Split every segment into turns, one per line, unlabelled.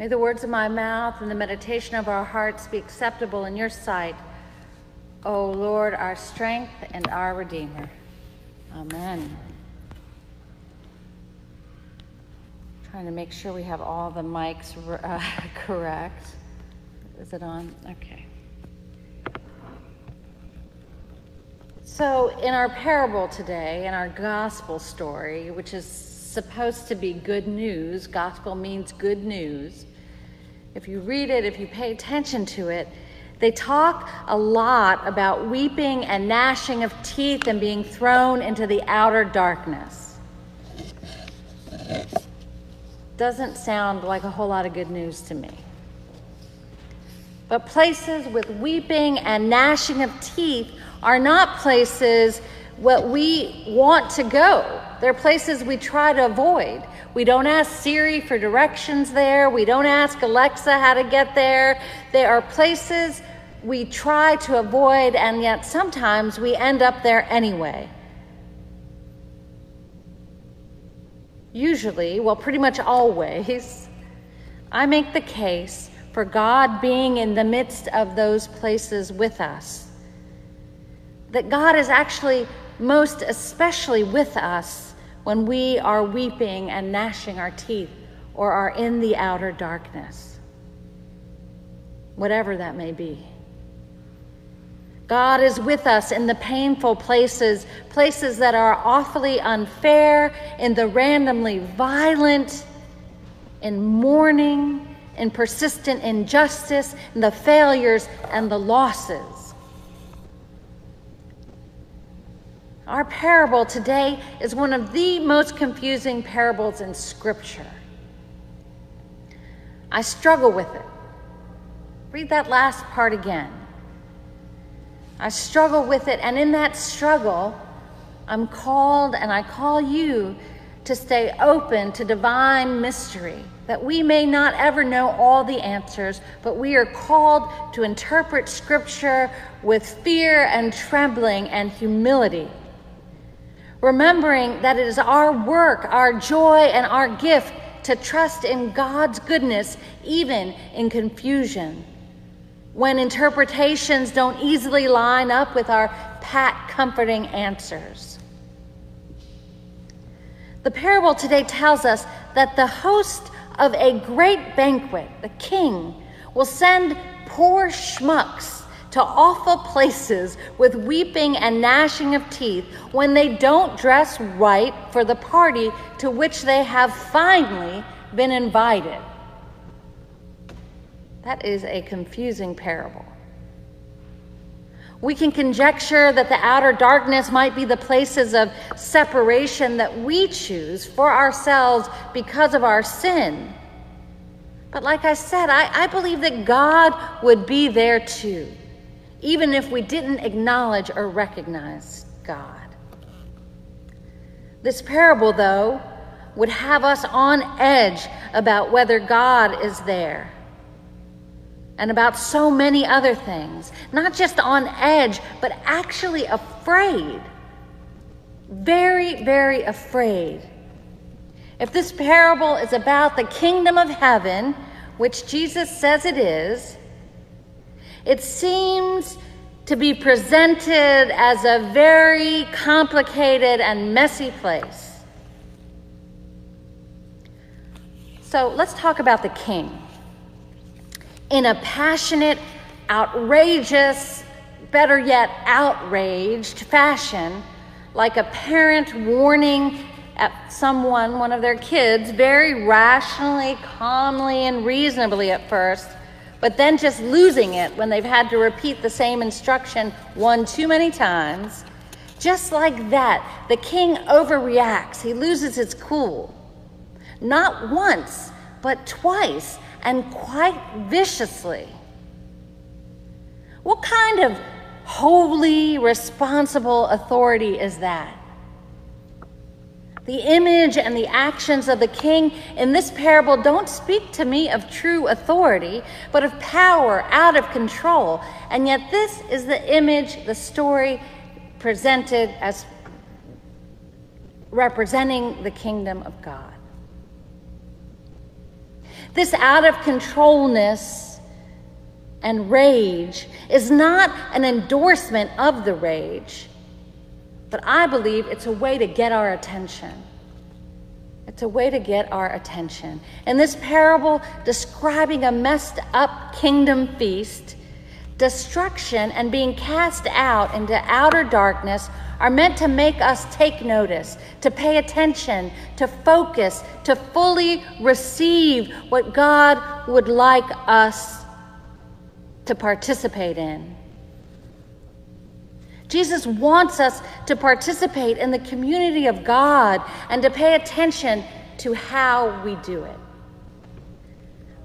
May the words of my mouth and the meditation of our hearts be acceptable in your sight, O Lord, our strength and our Redeemer. Amen. Trying to make sure we have all the mics uh, correct. Is it on? Okay. So, in our parable today, in our gospel story, which is supposed to be good news, gospel means good news. If you read it, if you pay attention to it, they talk a lot about weeping and gnashing of teeth and being thrown into the outer darkness. Doesn't sound like a whole lot of good news to me. But places with weeping and gnashing of teeth are not places what we want to go. They're places we try to avoid. We don't ask Siri for directions there. We don't ask Alexa how to get there. There are places we try to avoid, and yet sometimes we end up there anyway. Usually, well, pretty much always, I make the case for God being in the midst of those places with us that God is actually most especially with us when we are weeping and gnashing our teeth or are in the outer darkness, whatever that may be. God is with us in the painful places, places that are awfully unfair, in the randomly violent, in mourning, in persistent injustice, in the failures and the losses. Our parable today is one of the most confusing parables in Scripture. I struggle with it. Read that last part again. I struggle with it, and in that struggle, I'm called and I call you to stay open to divine mystery, that we may not ever know all the answers, but we are called to interpret Scripture with fear and trembling and humility remembering that it is our work, our joy, and our gift to trust in God's goodness, even in confusion. When interpretations don't easily line up with our pat, comforting answers. The parable today tells us that the host of a great banquet, the king, will send poor schmucks to awful places with weeping and gnashing of teeth when they don't dress right for the party to which they have finally been invited. That is a confusing parable. We can conjecture that the outer darkness might be the places of separation that we choose for ourselves because of our sin. But like I said, I, I believe that God would be there too even if we didn't acknowledge or recognize God. This parable, though, would have us on edge about whether God is there and about so many other things. Not just on edge, but actually afraid. Very, very afraid. If this parable is about the kingdom of heaven, which Jesus says it is, it seems to be presented as a very complicated and messy place. So let's talk about the king. In a passionate, outrageous, better yet, outraged fashion, like a parent warning at someone, one of their kids, very rationally, calmly, and reasonably at first, but then just losing it when they've had to repeat the same instruction one too many times. Just like that, the king overreacts. He loses his cool. Not once, but twice, and quite viciously. What kind of holy, responsible authority is that? The image and the actions of the king in this parable don't speak to me of true authority, but of power out of control. And yet, this is the image, the story presented as representing the kingdom of God. This out of controlness and rage is not an endorsement of the rage, but I believe it's a way to get our attention. It's a way to get our attention. And this parable describing a messed up kingdom feast, destruction and being cast out into outer darkness are meant to make us take notice, to pay attention, to focus, to fully receive what God would like us to participate in. Jesus wants us to participate in the community of God and to pay attention to how we do it.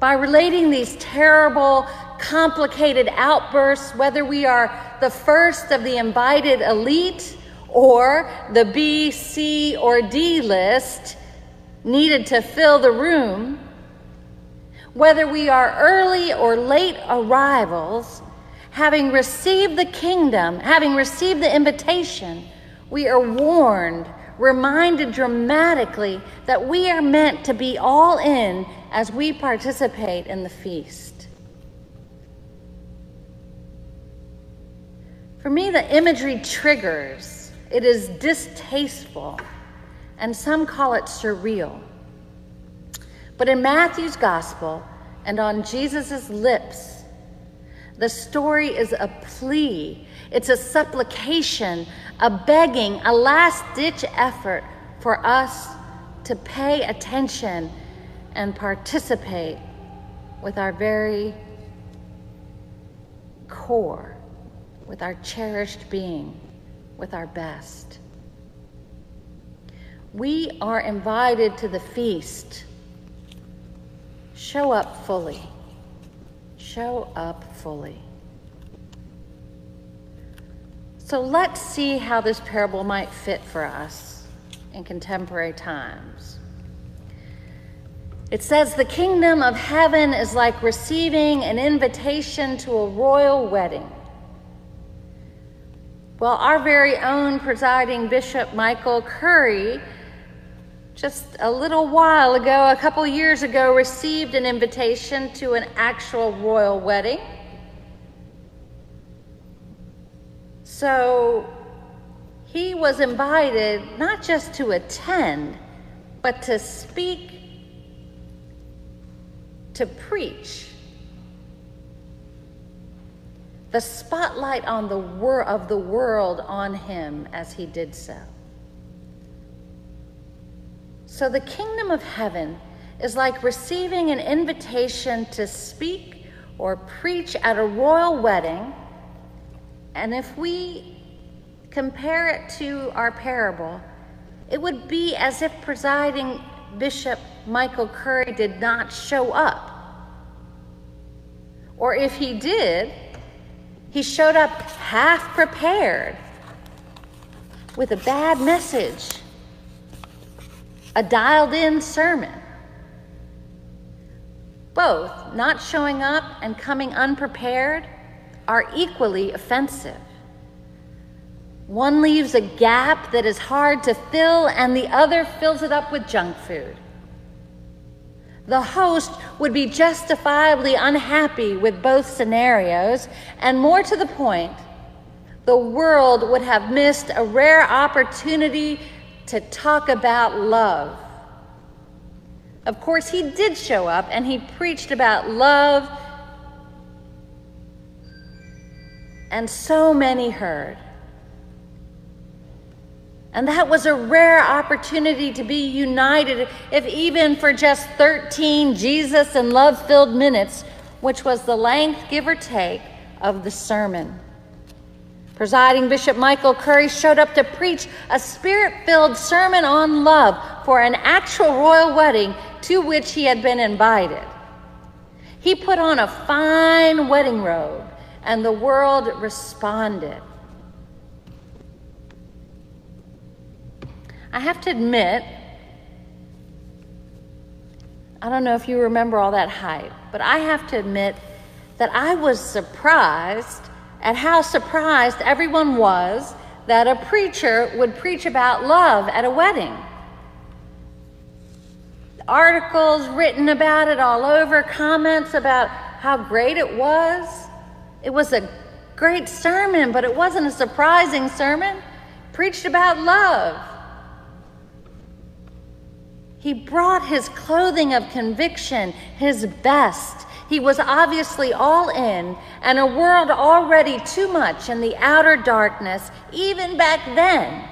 By relating these terrible, complicated outbursts, whether we are the first of the invited elite or the B, C, or D list needed to fill the room, whether we are early or late arrivals, having received the kingdom, having received the invitation, we are warned, reminded dramatically that we are meant to be all in as we participate in the feast. For me, the imagery triggers. It is distasteful, and some call it surreal. But in Matthew's gospel and on Jesus' lips, the story is a plea, it's a supplication, a begging, a last ditch effort for us to pay attention and participate with our very core, with our cherished being, with our best. We are invited to the feast. Show up fully show up fully. So let's see how this parable might fit for us in contemporary times. It says, The kingdom of heaven is like receiving an invitation to a royal wedding. Well, our very own presiding Bishop Michael Curry just a little while ago, a couple years ago, received an invitation to an actual royal wedding. So he was invited not just to attend, but to speak, to preach. The spotlight on the wor- of the world on him as he did so. So the kingdom of heaven is like receiving an invitation to speak or preach at a royal wedding. And if we compare it to our parable, it would be as if presiding Bishop Michael Curry did not show up. Or if he did, he showed up half prepared with a bad message a dialed in sermon. Both not showing up and coming unprepared are equally offensive. One leaves a gap that is hard to fill, and the other fills it up with junk food. The host would be justifiably unhappy with both scenarios, and more to the point, the world would have missed a rare opportunity to talk about love. Of course, he did show up and he preached about love, and so many heard. And that was a rare opportunity to be united, if even for just 13 Jesus and love filled minutes, which was the length, give or take, of the sermon. Presiding Bishop Michael Curry showed up to preach a spirit filled sermon on love for an actual royal wedding to which he had been invited. He put on a fine wedding robe, and the world responded. I have to admit, I don't know if you remember all that hype, but I have to admit that I was surprised at how surprised everyone was that a preacher would preach about love at a wedding. articles written about it all over, comments about how great it was. It was a great sermon, but it wasn't a surprising sermon. Preached about love. He brought his clothing of conviction, his best. He was obviously all in, and a world already too much in the outer darkness, even back then,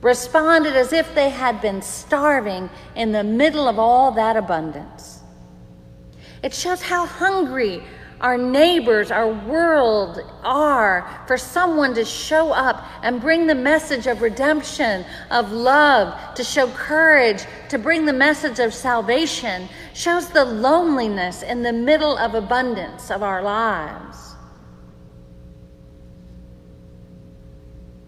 responded as if they had been starving in the middle of all that abundance. It shows how hungry our neighbors, our world are for someone to show up and bring the message of redemption, of love, to show courage, to bring the message of salvation, shows the loneliness in the middle of abundance of our lives.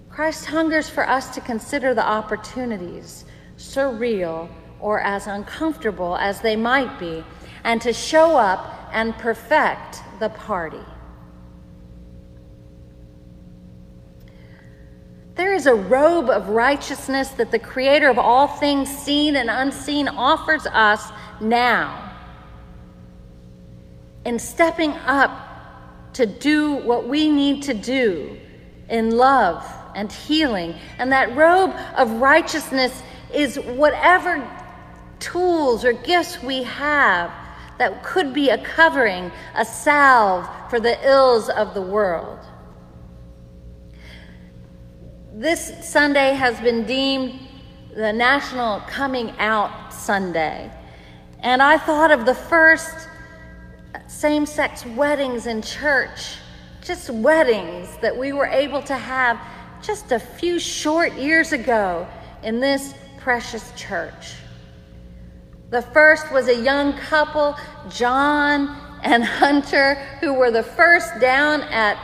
Christ hungers for us to consider the opportunities, surreal or as uncomfortable as they might be, and to show up and perfect the party. There is a robe of righteousness that the Creator of all things, seen and unseen, offers us now. In stepping up to do what we need to do in love and healing. And that robe of righteousness is whatever tools or gifts we have that could be a covering, a salve for the ills of the world. This Sunday has been deemed the National Coming Out Sunday. And I thought of the first same sex weddings in church, just weddings that we were able to have just a few short years ago in this precious church. The first was a young couple, John and Hunter, who were the first down at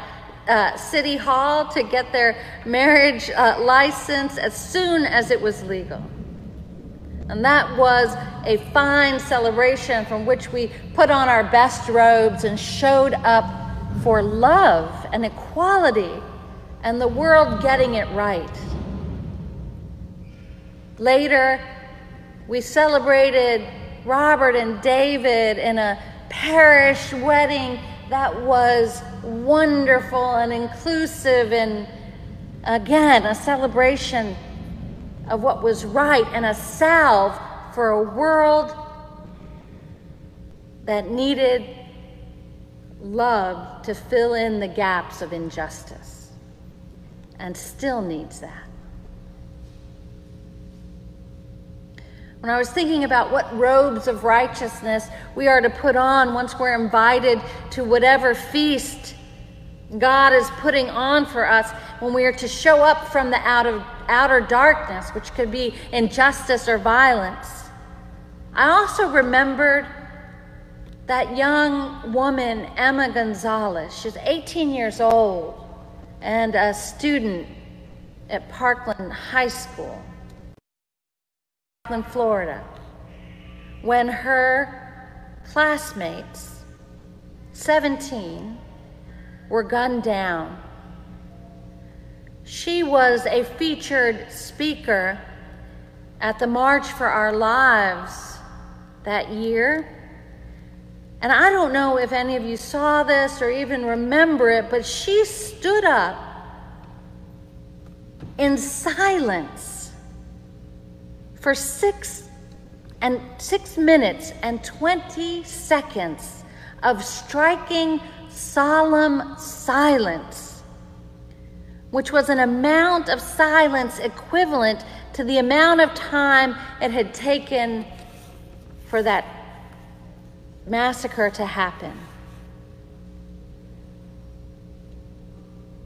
uh, City Hall to get their marriage uh, license as soon as it was legal. And that was a fine celebration from which we put on our best robes and showed up for love and equality and the world getting it right. Later, we celebrated Robert and David in a parish wedding that was wonderful and inclusive, and again, a celebration of what was right and a salve for a world that needed love to fill in the gaps of injustice and still needs that. When I was thinking about what robes of righteousness we are to put on once we're invited to whatever feast God is putting on for us, when we are to show up from the outer, outer darkness, which could be injustice or violence, I also remembered that young woman, Emma Gonzalez. She's 18 years old and a student at Parkland High School. Florida, when her classmates, 17, were gunned down. She was a featured speaker at the March for Our Lives that year. And I don't know if any of you saw this or even remember it, but she stood up in silence for six and six minutes and 20 seconds of striking, solemn silence, which was an amount of silence equivalent to the amount of time it had taken for that massacre to happen.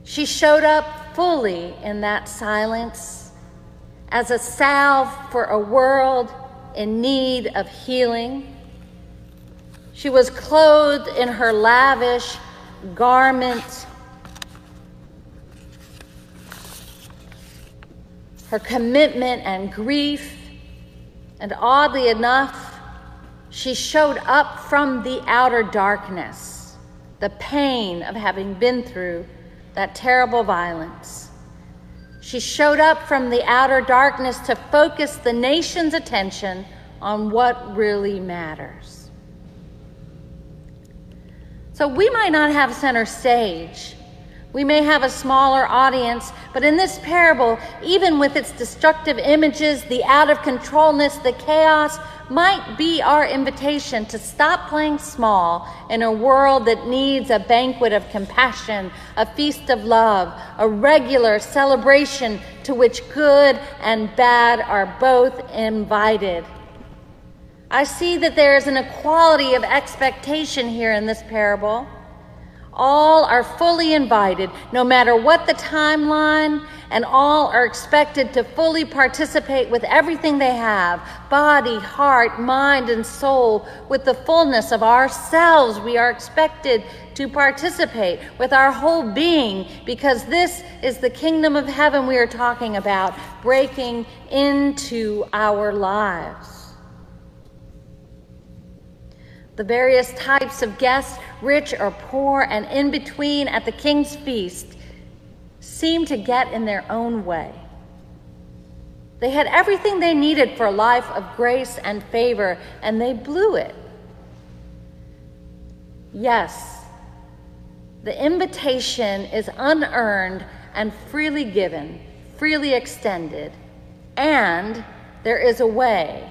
She showed up fully in that silence as a salve for a world in need of healing. She was clothed in her lavish garment. Her commitment and grief, and oddly enough, she showed up from the outer darkness, the pain of having been through that terrible violence. She showed up from the outer darkness to focus the nation's attention on what really matters. So we might not have center stage. We may have a smaller audience, but in this parable, even with its destructive images, the out of controlness, the chaos, might be our invitation to stop playing small in a world that needs a banquet of compassion, a feast of love, a regular celebration to which good and bad are both invited. I see that there is an equality of expectation here in this parable. All are fully invited, no matter what the timeline, and all are expected to fully participate with everything they have body, heart, mind, and soul. With the fullness of ourselves, we are expected to participate with our whole being because this is the kingdom of heaven we are talking about, breaking into our lives. The various types of guests, rich or poor, and in between at the king's feast, seem to get in their own way. They had everything they needed for a life of grace and favor, and they blew it. Yes, the invitation is unearned and freely given, freely extended, and there is a way,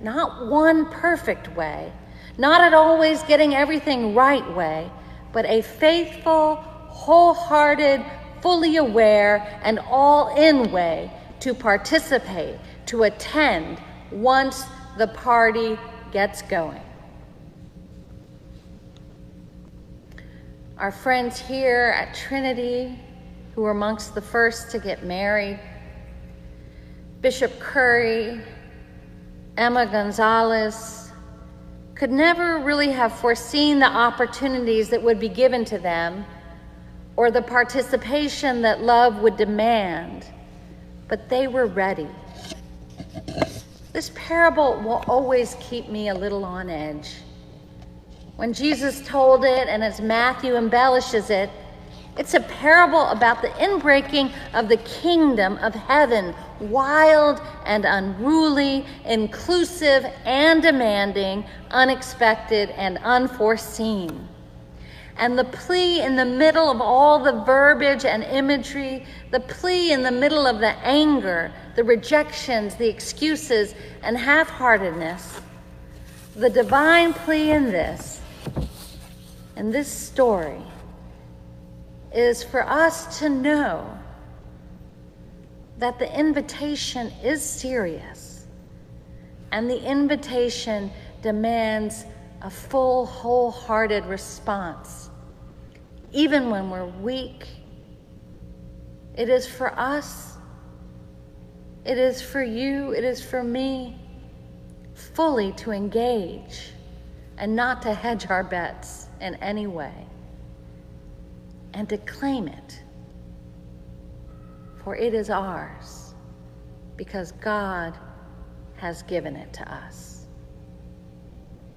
not one perfect way not at always getting everything right way, but a faithful, wholehearted, fully aware, and all in way to participate, to attend once the party gets going. Our friends here at Trinity, who were amongst the first to get married, Bishop Curry, Emma Gonzalez, could never really have foreseen the opportunities that would be given to them or the participation that love would demand, but they were ready. This parable will always keep me a little on edge. When Jesus told it, and as Matthew embellishes it, it's a parable about the inbreaking of the kingdom of heaven, wild and unruly, inclusive and demanding, unexpected and unforeseen. And the plea in the middle of all the verbiage and imagery, the plea in the middle of the anger, the rejections, the excuses, and half heartedness, the divine plea in this, in this story is for us to know that the invitation is serious and the invitation demands a full, wholehearted response. Even when we're weak, it is for us, it is for you, it is for me, fully to engage and not to hedge our bets in any way and to claim it. For it is ours because God has given it to us.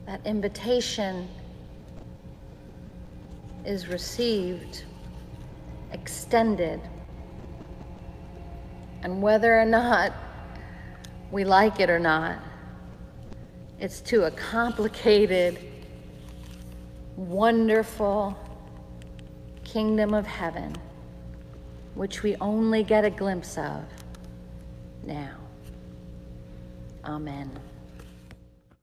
That invitation is received, extended, and whether or not we like it or not, it's to a complicated, wonderful, kingdom of heaven, which we only get a glimpse of now. Amen.